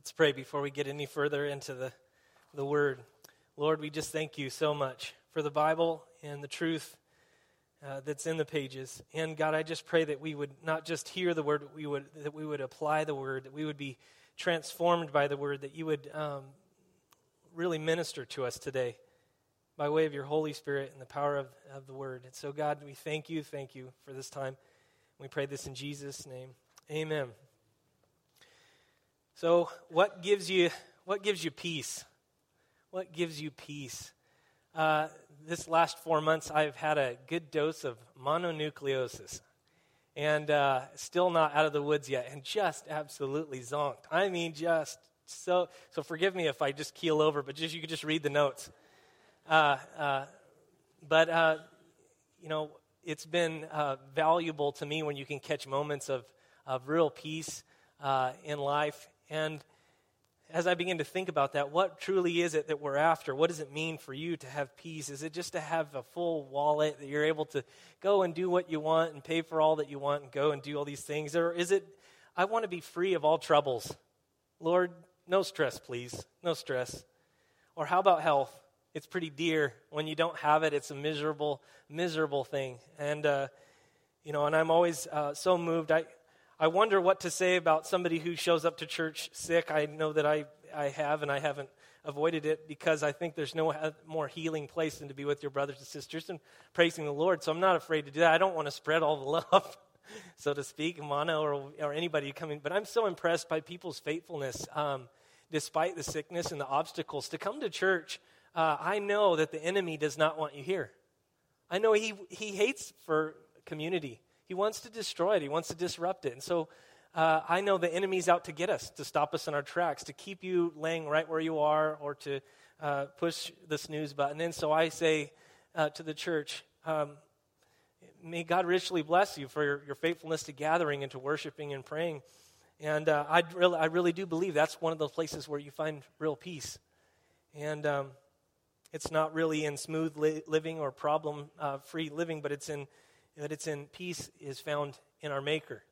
Let's pray before we get any further into the, the Word. Lord, we just thank you so much for the Bible and the truth uh, that's in the pages. And God, I just pray that we would not just hear the Word, we would, that we would apply the Word, that we would be transformed by the Word, that you would um, really minister to us today by way of your Holy Spirit and the power of, of the Word. And so, God, we thank you, thank you for this time. We pray this in Jesus' name. Amen. So, what gives you what gives you peace? What gives you peace? Uh, this last four months, I've had a good dose of mononucleosis, and uh, still not out of the woods yet, and just absolutely zonked. I mean, just so. So forgive me if I just keel over, but just you could just read the notes. Uh, uh but uh, you know, it's been uh, valuable to me when you can catch moments of of real peace in life and as I begin to think about that, what truly is it that we're after? What does it mean for you to have peace? Is it just to have a full wallet that you're able to go and do what you want and pay for all that you want and go and do all these things? Or is it, I want to be free of all troubles? Lord, no stress, please. No stress. Or how about health? It's pretty dear. When you don't have it, it's a miserable, miserable thing. And, uh, you know, and I'm always uh, so moved. I, I wonder what to say about somebody who shows up to church sick. I know that I, I have, and I haven't avoided it because I think there's no more healing place than to be with your brothers and sisters and praising the Lord. So I'm not afraid to do that. I don't want to spread all the love, so to speak, Mono or, or anybody coming. But I'm so impressed by people's faithfulness, um, despite the sickness and the obstacles, to come to church. Uh, I know that the enemy does not want you here. I know he, he hates for community. He wants to destroy it, he wants to disrupt it. And so uh, I know the enemy's out to get us, to stop us in our tracks, to keep you laying right where you are, or to uh, push the snooze button. And so I say uh, to the church, um, may God richly bless you for your, your, faithfulness to gathering and to worshiping and praying. And uh, I really, I really do believe that's one of the places where you find real peace. And um, it's not really in smooth li- living or problem uh, free living, but it's in that it's in peace is found in our Maker,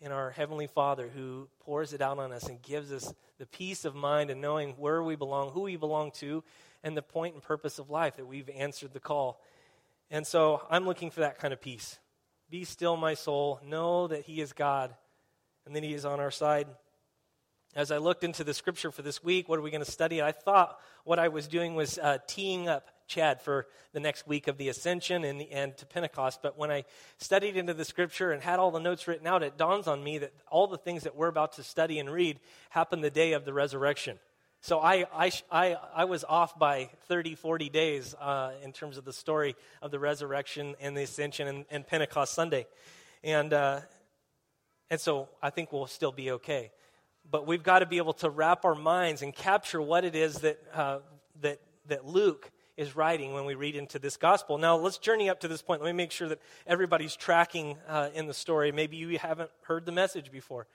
in our Heavenly Father who pours it out on us and gives us the peace of mind and knowing where we belong, who we belong to, and the point and purpose of life that we've answered the call. And so I'm looking for that kind of peace. Be still, my soul. Know that He is God and that He is on our side. As I looked into the scripture for this week, what are we going to study? I thought what I was doing was uh, teeing up Chad for the next week of the Ascension and, and to Pentecost. But when I studied into the scripture and had all the notes written out, it dawns on me that all the things that we're about to study and read happened the day of the resurrection. So I, I, I, I was off by 30, 40 days uh, in terms of the story of the resurrection and the ascension and, and Pentecost Sunday. And, uh, and so I think we'll still be okay. But we've got to be able to wrap our minds and capture what it is that, uh, that, that Luke is writing when we read into this gospel. Now, let's journey up to this point. Let me make sure that everybody's tracking uh, in the story. Maybe you haven't heard the message before.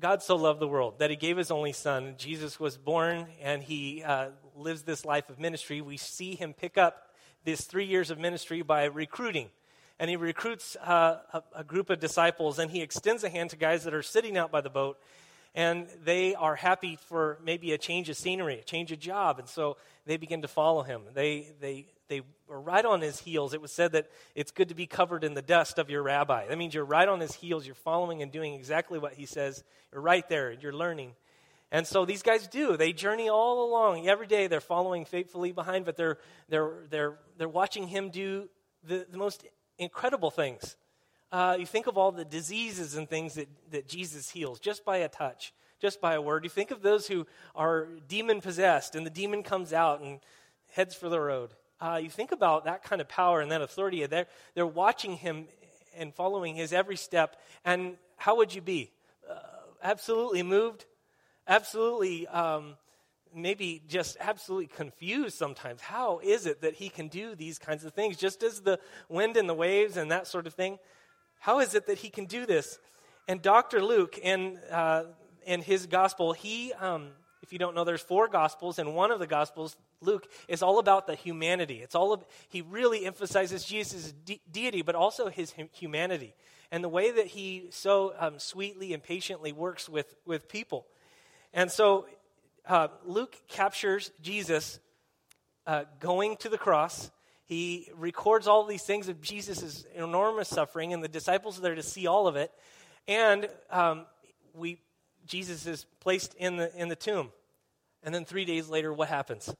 God so loved the world that he gave his only son. Jesus was born and he uh, lives this life of ministry. We see him pick up this three years of ministry by recruiting. And he recruits uh, a, a group of disciples and he extends a hand to guys that are sitting out by the boat and they are happy for maybe a change of scenery, a change of job. And so they begin to follow him. They, they, they were right on his heels. It was said that it's good to be covered in the dust of your rabbi. That means you're right on his heels. You're following and doing exactly what he says. You're right there. You're learning. And so these guys do. They journey all along. Every day they're following faithfully behind, but they're, they're, they're, they're watching him do the, the most incredible things. Uh, you think of all the diseases and things that, that Jesus heals just by a touch just by a word. You think of those who are demon possessed and the demon comes out and heads for the road. Uh, you think about that kind of power and that authority. They're, they're watching him and following his every step. And how would you be? Uh, absolutely moved? Absolutely, um, maybe just absolutely confused sometimes. How is it that he can do these kinds of things? Just as the wind and the waves and that sort of thing. How is it that he can do this? And Dr. Luke, in uh, in his gospel, he, um, if you don't know, there's four gospels, and one of the gospels, Luke, is all about the humanity. It's all of, he really emphasizes Jesus' de- deity, but also his humanity. and the way that he so um, sweetly and patiently works with, with people. And so uh, Luke captures Jesus uh, going to the cross. He records all these things of Jesus' enormous suffering, and the disciples are there to see all of it. And um, we, Jesus is placed in the, in the tomb. And then three days later, what happens?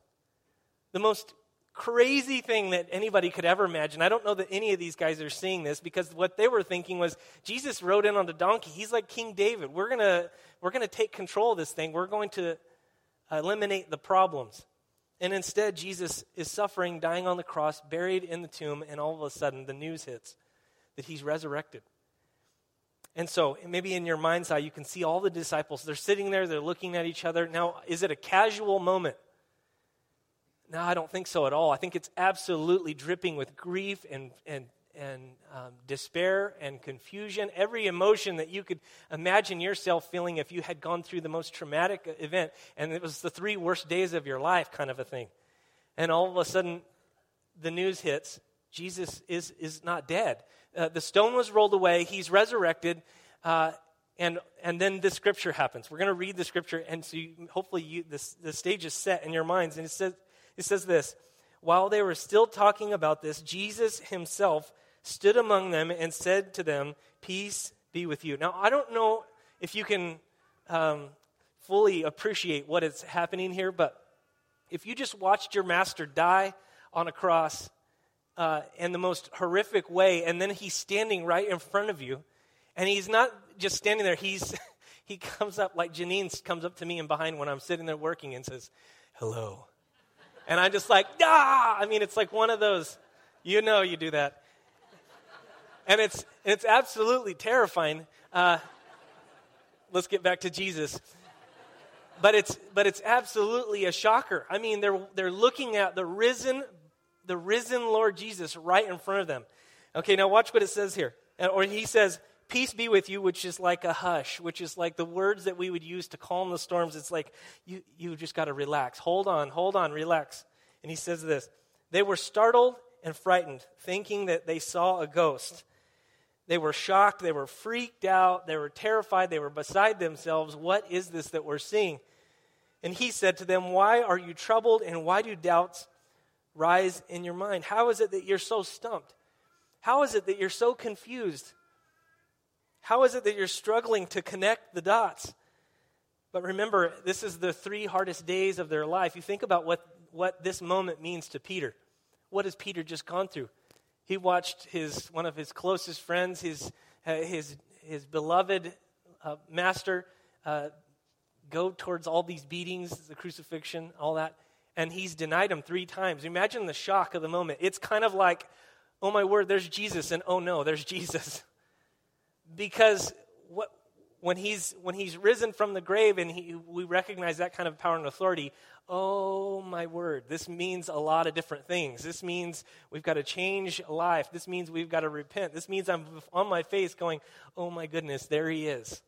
The most crazy thing that anybody could ever imagine. I don't know that any of these guys are seeing this because what they were thinking was Jesus rode in on a donkey. He's like King David. We're going to we're going to take control of this thing. We're going to eliminate the problems. And instead, Jesus is suffering, dying on the cross, buried in the tomb, and all of a sudden the news hits that he's resurrected. And so, maybe in your mind's eye, you can see all the disciples. They're sitting there, they're looking at each other. Now, is it a casual moment? No, I don't think so at all. I think it's absolutely dripping with grief and, and, and um, despair and confusion. Every emotion that you could imagine yourself feeling if you had gone through the most traumatic event and it was the three worst days of your life, kind of a thing. And all of a sudden, the news hits Jesus is, is not dead. Uh, the stone was rolled away, he's resurrected. Uh, and, and then this scripture happens. We're going to read the scripture, and so you, hopefully you, this, the stage is set in your minds. And it says, it says this While they were still talking about this, Jesus himself stood among them and said to them, Peace be with you. Now, I don't know if you can um, fully appreciate what is happening here, but if you just watched your master die on a cross uh, in the most horrific way, and then he's standing right in front of you, and he's not just standing there, he's. He comes up like Janine comes up to me and behind when I'm sitting there working and says, Hello. And I'm just like, ah! I mean, it's like one of those, you know, you do that. And it's, it's absolutely terrifying. Uh, let's get back to Jesus. But it's, but it's absolutely a shocker. I mean, they're, they're looking at the risen, the risen Lord Jesus right in front of them. Okay, now watch what it says here. Or he says, Peace be with you, which is like a hush, which is like the words that we would use to calm the storms. It's like, you, you just got to relax. Hold on, hold on, relax. And he says this They were startled and frightened, thinking that they saw a ghost. They were shocked, they were freaked out, they were terrified, they were beside themselves. What is this that we're seeing? And he said to them, Why are you troubled and why do doubts rise in your mind? How is it that you're so stumped? How is it that you're so confused? How is it that you're struggling to connect the dots? But remember, this is the three hardest days of their life. You think about what, what this moment means to Peter. What has Peter just gone through? He watched his, one of his closest friends, his, uh, his, his beloved uh, master, uh, go towards all these beatings, the crucifixion, all that, and he's denied him three times. Imagine the shock of the moment. It's kind of like, oh my word, there's Jesus, and oh no, there's Jesus because what, when, he's, when he's risen from the grave and he, we recognize that kind of power and authority, oh my word, this means a lot of different things. This means we've got to change life. This means we've got to repent. This means I'm on my face going, oh my goodness, there he is.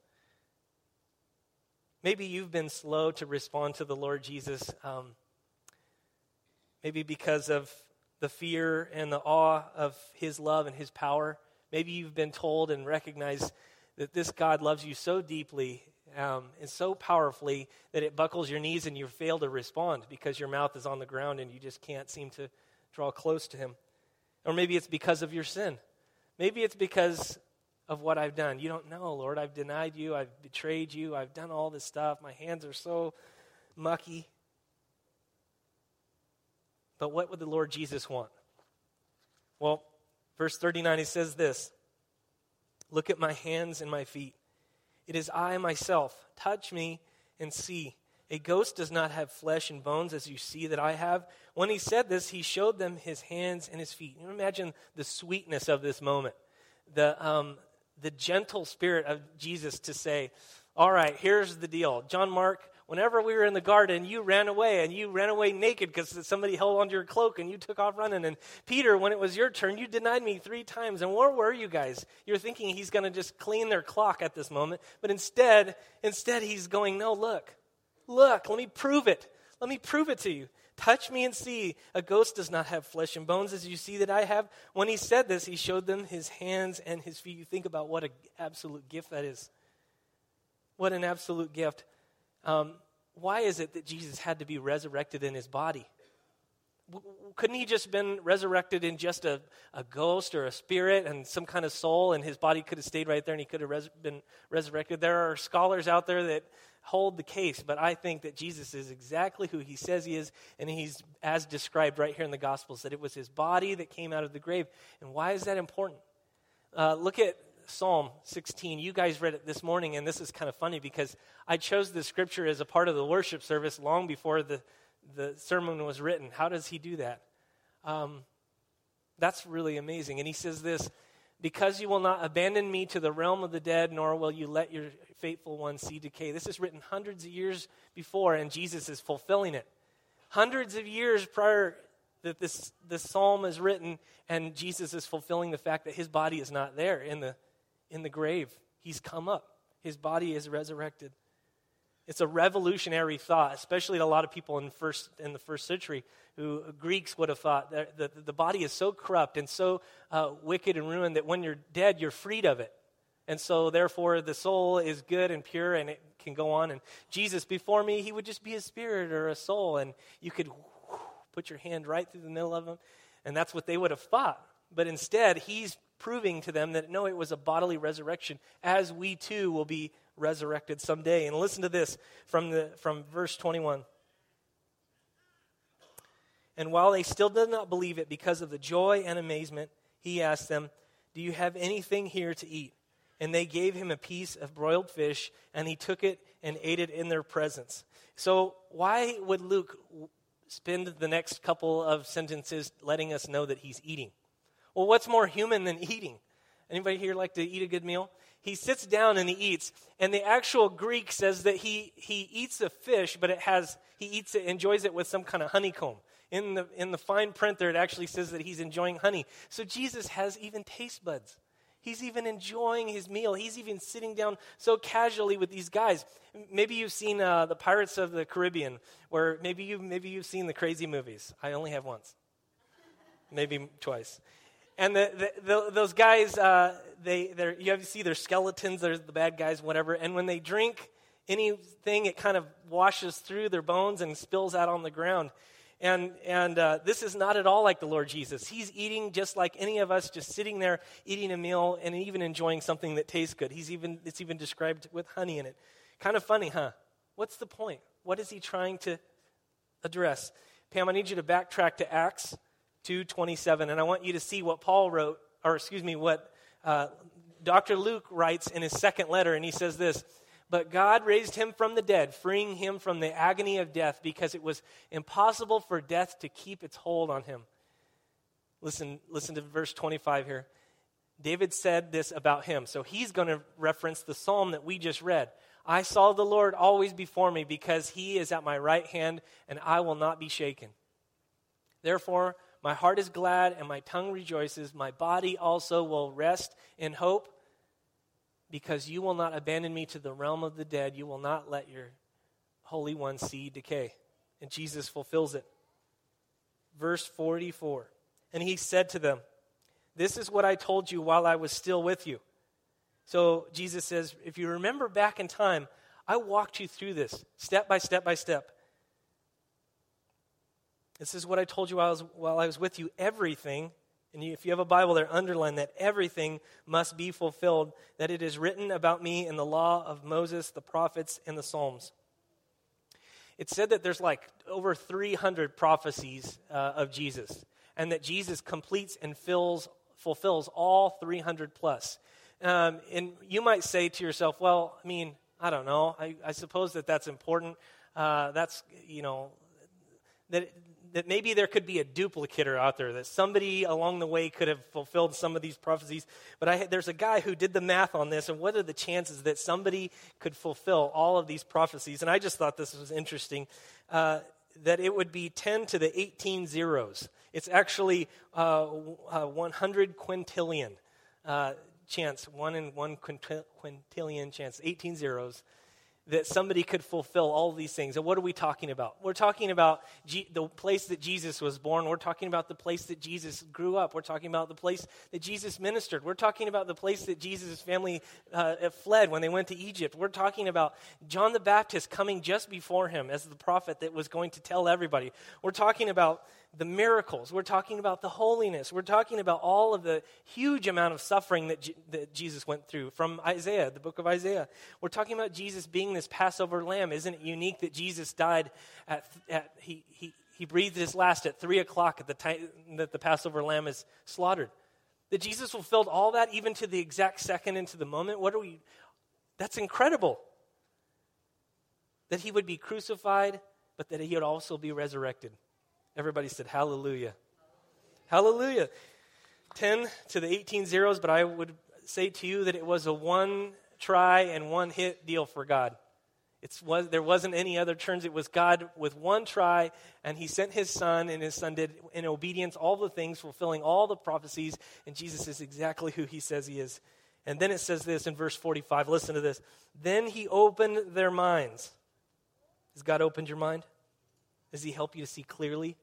Maybe you've been slow to respond to the Lord Jesus, um, maybe because of the fear and the awe of his love and his power. Maybe you've been told and recognized that this God loves you so deeply um, and so powerfully that it buckles your knees and you fail to respond because your mouth is on the ground and you just can't seem to draw close to Him. Or maybe it's because of your sin. Maybe it's because of what I've done. You don't know, Lord. I've denied you. I've betrayed you. I've done all this stuff. My hands are so mucky. But what would the Lord Jesus want? Well, Verse 39, he says this Look at my hands and my feet. It is I myself. Touch me and see. A ghost does not have flesh and bones as you see that I have. When he said this, he showed them his hands and his feet. You imagine the sweetness of this moment, the, um, the gentle spirit of Jesus to say, All right, here's the deal. John Mark, Whenever we were in the garden, you ran away and you ran away naked because somebody held onto your cloak and you took off running. And Peter, when it was your turn, you denied me three times. And where were you guys? You're thinking he's going to just clean their clock at this moment. But instead, instead, he's going, No, look, look, let me prove it. Let me prove it to you. Touch me and see. A ghost does not have flesh and bones as you see that I have. When he said this, he showed them his hands and his feet. You think about what an absolute gift that is. What an absolute gift. Um, why is it that Jesus had to be resurrected in his body? couldn't he just been resurrected in just a, a ghost or a spirit and some kind of soul and his body could have stayed right there and he could have res- been resurrected? There are scholars out there that hold the case but i think that jesus is exactly who he says he is and he's as described right here in the gospels that it was his body that came out of the grave. And why is that important? Uh, look at Psalm 16. You guys read it this morning, and this is kind of funny because I chose this scripture as a part of the worship service long before the, the sermon was written. How does he do that? Um, that's really amazing. And he says this Because you will not abandon me to the realm of the dead, nor will you let your faithful one see decay. This is written hundreds of years before, and Jesus is fulfilling it. Hundreds of years prior that this, this psalm is written, and Jesus is fulfilling the fact that his body is not there in the, in the grave. He's come up, his body is resurrected. It's a revolutionary thought, especially to a lot of people in, first, in the first century who Greeks would have thought that the, the body is so corrupt and so uh, wicked and ruined that when you're dead, you're freed of it. And so, therefore, the soul is good and pure and it can go on. And Jesus, before me, he would just be a spirit or a soul, and you could put your hand right through the middle of him. And that's what they would have thought. But instead, he's proving to them that no, it was a bodily resurrection, as we too will be resurrected someday. And listen to this from, the, from verse 21. And while they still did not believe it because of the joy and amazement, he asked them, Do you have anything here to eat? And they gave him a piece of broiled fish, and he took it and ate it in their presence. So, why would Luke spend the next couple of sentences letting us know that he's eating? Well, what's more human than eating? Anybody here like to eat a good meal? He sits down and he eats, and the actual Greek says that he, he eats a fish, but it has he eats it, enjoys it with some kind of honeycomb. In the in the fine print there, it actually says that he's enjoying honey. So Jesus has even taste buds. He's even enjoying his meal. He's even sitting down so casually with these guys. Maybe you've seen uh, the Pirates of the Caribbean, where maybe you maybe you've seen the crazy movies. I only have once, maybe twice. And the, the, the, those guys, uh, they, you have, see their skeletons, they're the bad guys, whatever. And when they drink anything, it kind of washes through their bones and spills out on the ground. And, and uh, this is not at all like the Lord Jesus. He's eating just like any of us, just sitting there eating a meal and even enjoying something that tastes good. He's even, it's even described with honey in it. Kind of funny, huh? What's the point? What is he trying to address? Pam, I need you to backtrack to Acts 2:27, and I want you to see what Paul wrote, or excuse me, what uh, Dr. Luke writes in his second letter, and he says this. But God raised him from the dead, freeing him from the agony of death because it was impossible for death to keep its hold on him. Listen, listen to verse 25 here. David said this about him. So he's going to reference the psalm that we just read. I saw the Lord always before me because he is at my right hand and I will not be shaken. Therefore, my heart is glad and my tongue rejoices. My body also will rest in hope because you will not abandon me to the realm of the dead. You will not let your Holy One see decay. And Jesus fulfills it. Verse 44 And he said to them, This is what I told you while I was still with you. So Jesus says, If you remember back in time, I walked you through this step by step by step. This is what I told you while I was, while I was with you. Everything, and if you have a Bible there, underline that everything must be fulfilled, that it is written about me in the law of Moses, the prophets, and the Psalms. It's said that there's like over 300 prophecies uh, of Jesus, and that Jesus completes and fills, fulfills all 300 plus. Um, and you might say to yourself, well, I mean, I don't know. I, I suppose that that's important. Uh, that's, you know, that that maybe there could be a duplicator out there, that somebody along the way could have fulfilled some of these prophecies. But I, there's a guy who did the math on this, and what are the chances that somebody could fulfill all of these prophecies? And I just thought this was interesting. Uh, that it would be 10 to the 18 zeros. It's actually uh, uh, 100 quintillion uh, chance, one in one quintillion chance, 18 zeros that somebody could fulfill all these things. And what are we talking about? We're talking about G- the place that Jesus was born. We're talking about the place that Jesus grew up. We're talking about the place that Jesus ministered. We're talking about the place that Jesus' family uh, fled when they went to Egypt. We're talking about John the Baptist coming just before him as the prophet that was going to tell everybody. We're talking about the miracles. We're talking about the holiness. We're talking about all of the huge amount of suffering that, G- that Jesus went through from Isaiah, the book of Isaiah. We're talking about Jesus being this Passover lamb. Isn't it unique that Jesus died at, at he, he, he breathed his last at 3 o'clock at the time that the Passover lamb is slaughtered? That Jesus fulfilled all that even to the exact second into the moment? What are we? That's incredible. That he would be crucified, but that he would also be resurrected. Everybody said, Hallelujah. Hallelujah. 10 to the 18 zeros, but I would say to you that it was a one try and one hit deal for God. It's was, there wasn't any other turns. It was God with one try, and He sent His Son, and His Son did in obedience all the things, fulfilling all the prophecies, and Jesus is exactly who He says He is. And then it says this in verse 45. Listen to this. Then He opened their minds. Has God opened your mind? Does He help you to see clearly?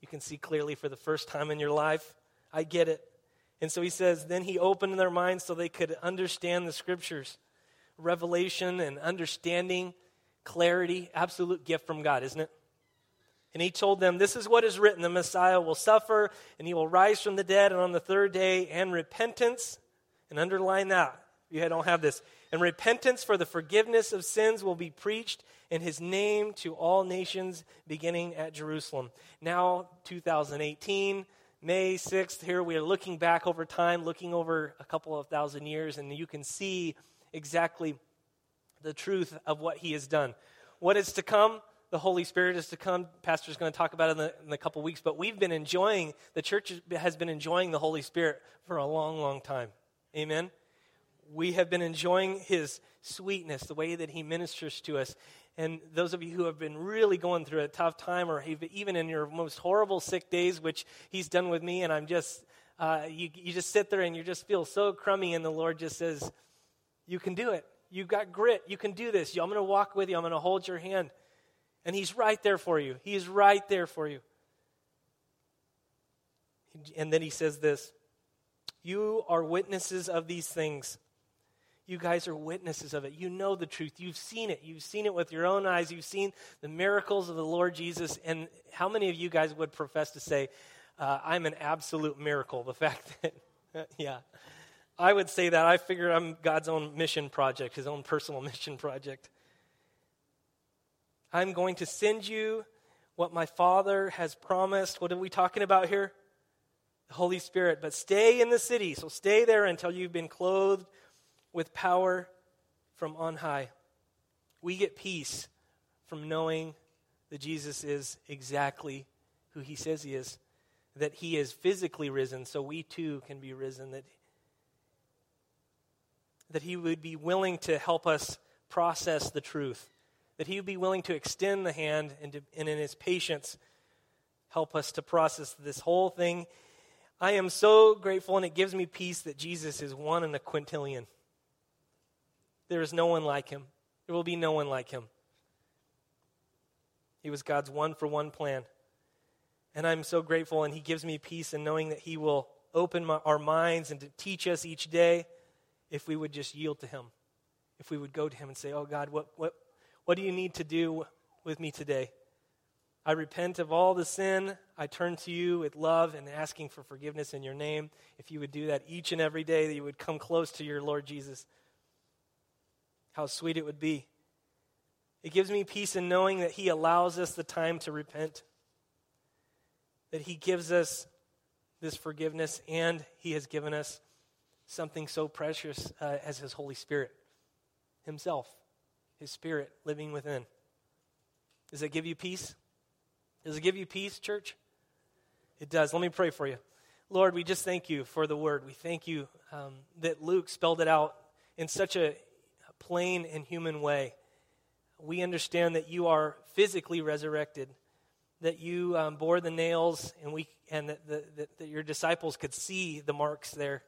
You can see clearly for the first time in your life. I get it. And so he says, then he opened their minds so they could understand the scriptures. Revelation and understanding, clarity, absolute gift from God, isn't it? And he told them, This is what is written the Messiah will suffer, and he will rise from the dead, and on the third day, and repentance, and underline that. You don't have this. And repentance for the forgiveness of sins will be preached in his name to all nations, beginning at Jerusalem. Now, 2018, May 6th, here we are looking back over time, looking over a couple of thousand years, and you can see exactly the truth of what he has done. What is to come? The Holy Spirit is to come. Pastor's going to talk about it in, the, in a couple weeks, but we've been enjoying, the church has been enjoying the Holy Spirit for a long, long time. Amen? We have been enjoying his sweetness, the way that he ministers to us. And those of you who have been really going through a tough time, or even in your most horrible sick days, which He's done with me, and I'm just, uh, you, you just sit there and you just feel so crummy, and the Lord just says, You can do it. You've got grit. You can do this. I'm going to walk with you. I'm going to hold your hand. And He's right there for you. He's right there for you. And then He says this You are witnesses of these things. You guys are witnesses of it. You know the truth. You've seen it. You've seen it with your own eyes. You've seen the miracles of the Lord Jesus. And how many of you guys would profess to say, uh, I'm an absolute miracle? The fact that, yeah, I would say that. I figure I'm God's own mission project, his own personal mission project. I'm going to send you what my Father has promised. What are we talking about here? The Holy Spirit. But stay in the city. So stay there until you've been clothed with power from on high. We get peace from knowing that Jesus is exactly who he says he is, that he is physically risen, so we too can be risen, that, that he would be willing to help us process the truth, that he would be willing to extend the hand and, to, and in his patience help us to process this whole thing. I am so grateful, and it gives me peace that Jesus is one in a quintillion. There is no one like him. There will be no one like him. He was God's one for one plan. And I'm so grateful, and He gives me peace in knowing that He will open my, our minds and to teach us each day if we would just yield to Him. If we would go to Him and say, Oh God, what, what, what do you need to do with me today? I repent of all the sin. I turn to you with love and asking for forgiveness in your name. If you would do that each and every day, that you would come close to your Lord Jesus how sweet it would be. It gives me peace in knowing that He allows us the time to repent, that He gives us this forgiveness, and He has given us something so precious uh, as His Holy Spirit Himself, His Spirit living within. Does it give you peace? Does it give you peace, church? It does. Let me pray for you. Lord, we just thank you for the word. We thank you um, that Luke spelled it out in such a plain and human way. We understand that you are physically resurrected, that you um, bore the nails, and, we, and that, that, that your disciples could see the marks there.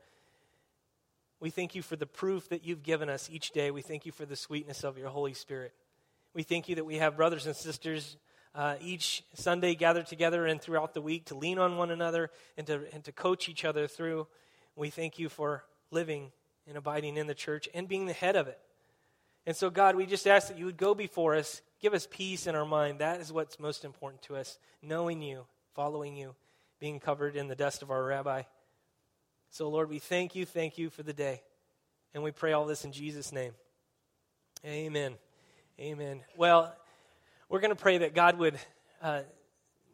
We thank you for the proof that you've given us each day. We thank you for the sweetness of your Holy Spirit. We thank you that we have brothers and sisters uh, each Sunday gathered together and throughout the week to lean on one another and to, and to coach each other through. We thank you for living and abiding in the church and being the head of it. And so, God, we just ask that you would go before us, give us peace in our mind. That is what's most important to us knowing you, following you, being covered in the dust of our rabbi. So, Lord, we thank you, thank you for the day. And we pray all this in Jesus' name. Amen. Amen. Well, we're going to pray that God would uh,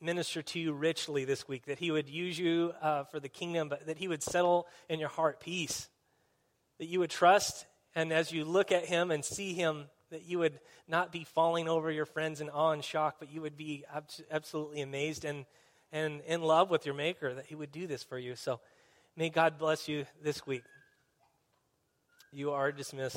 minister to you richly this week, that He would use you uh, for the kingdom, but that He would settle in your heart peace, that you would trust, and as you look at Him and see Him, that you would not be falling over your friends in awe and shock, but you would be absolutely amazed and, and in love with your Maker, that He would do this for you. So, May God bless you this week. You are dismissed.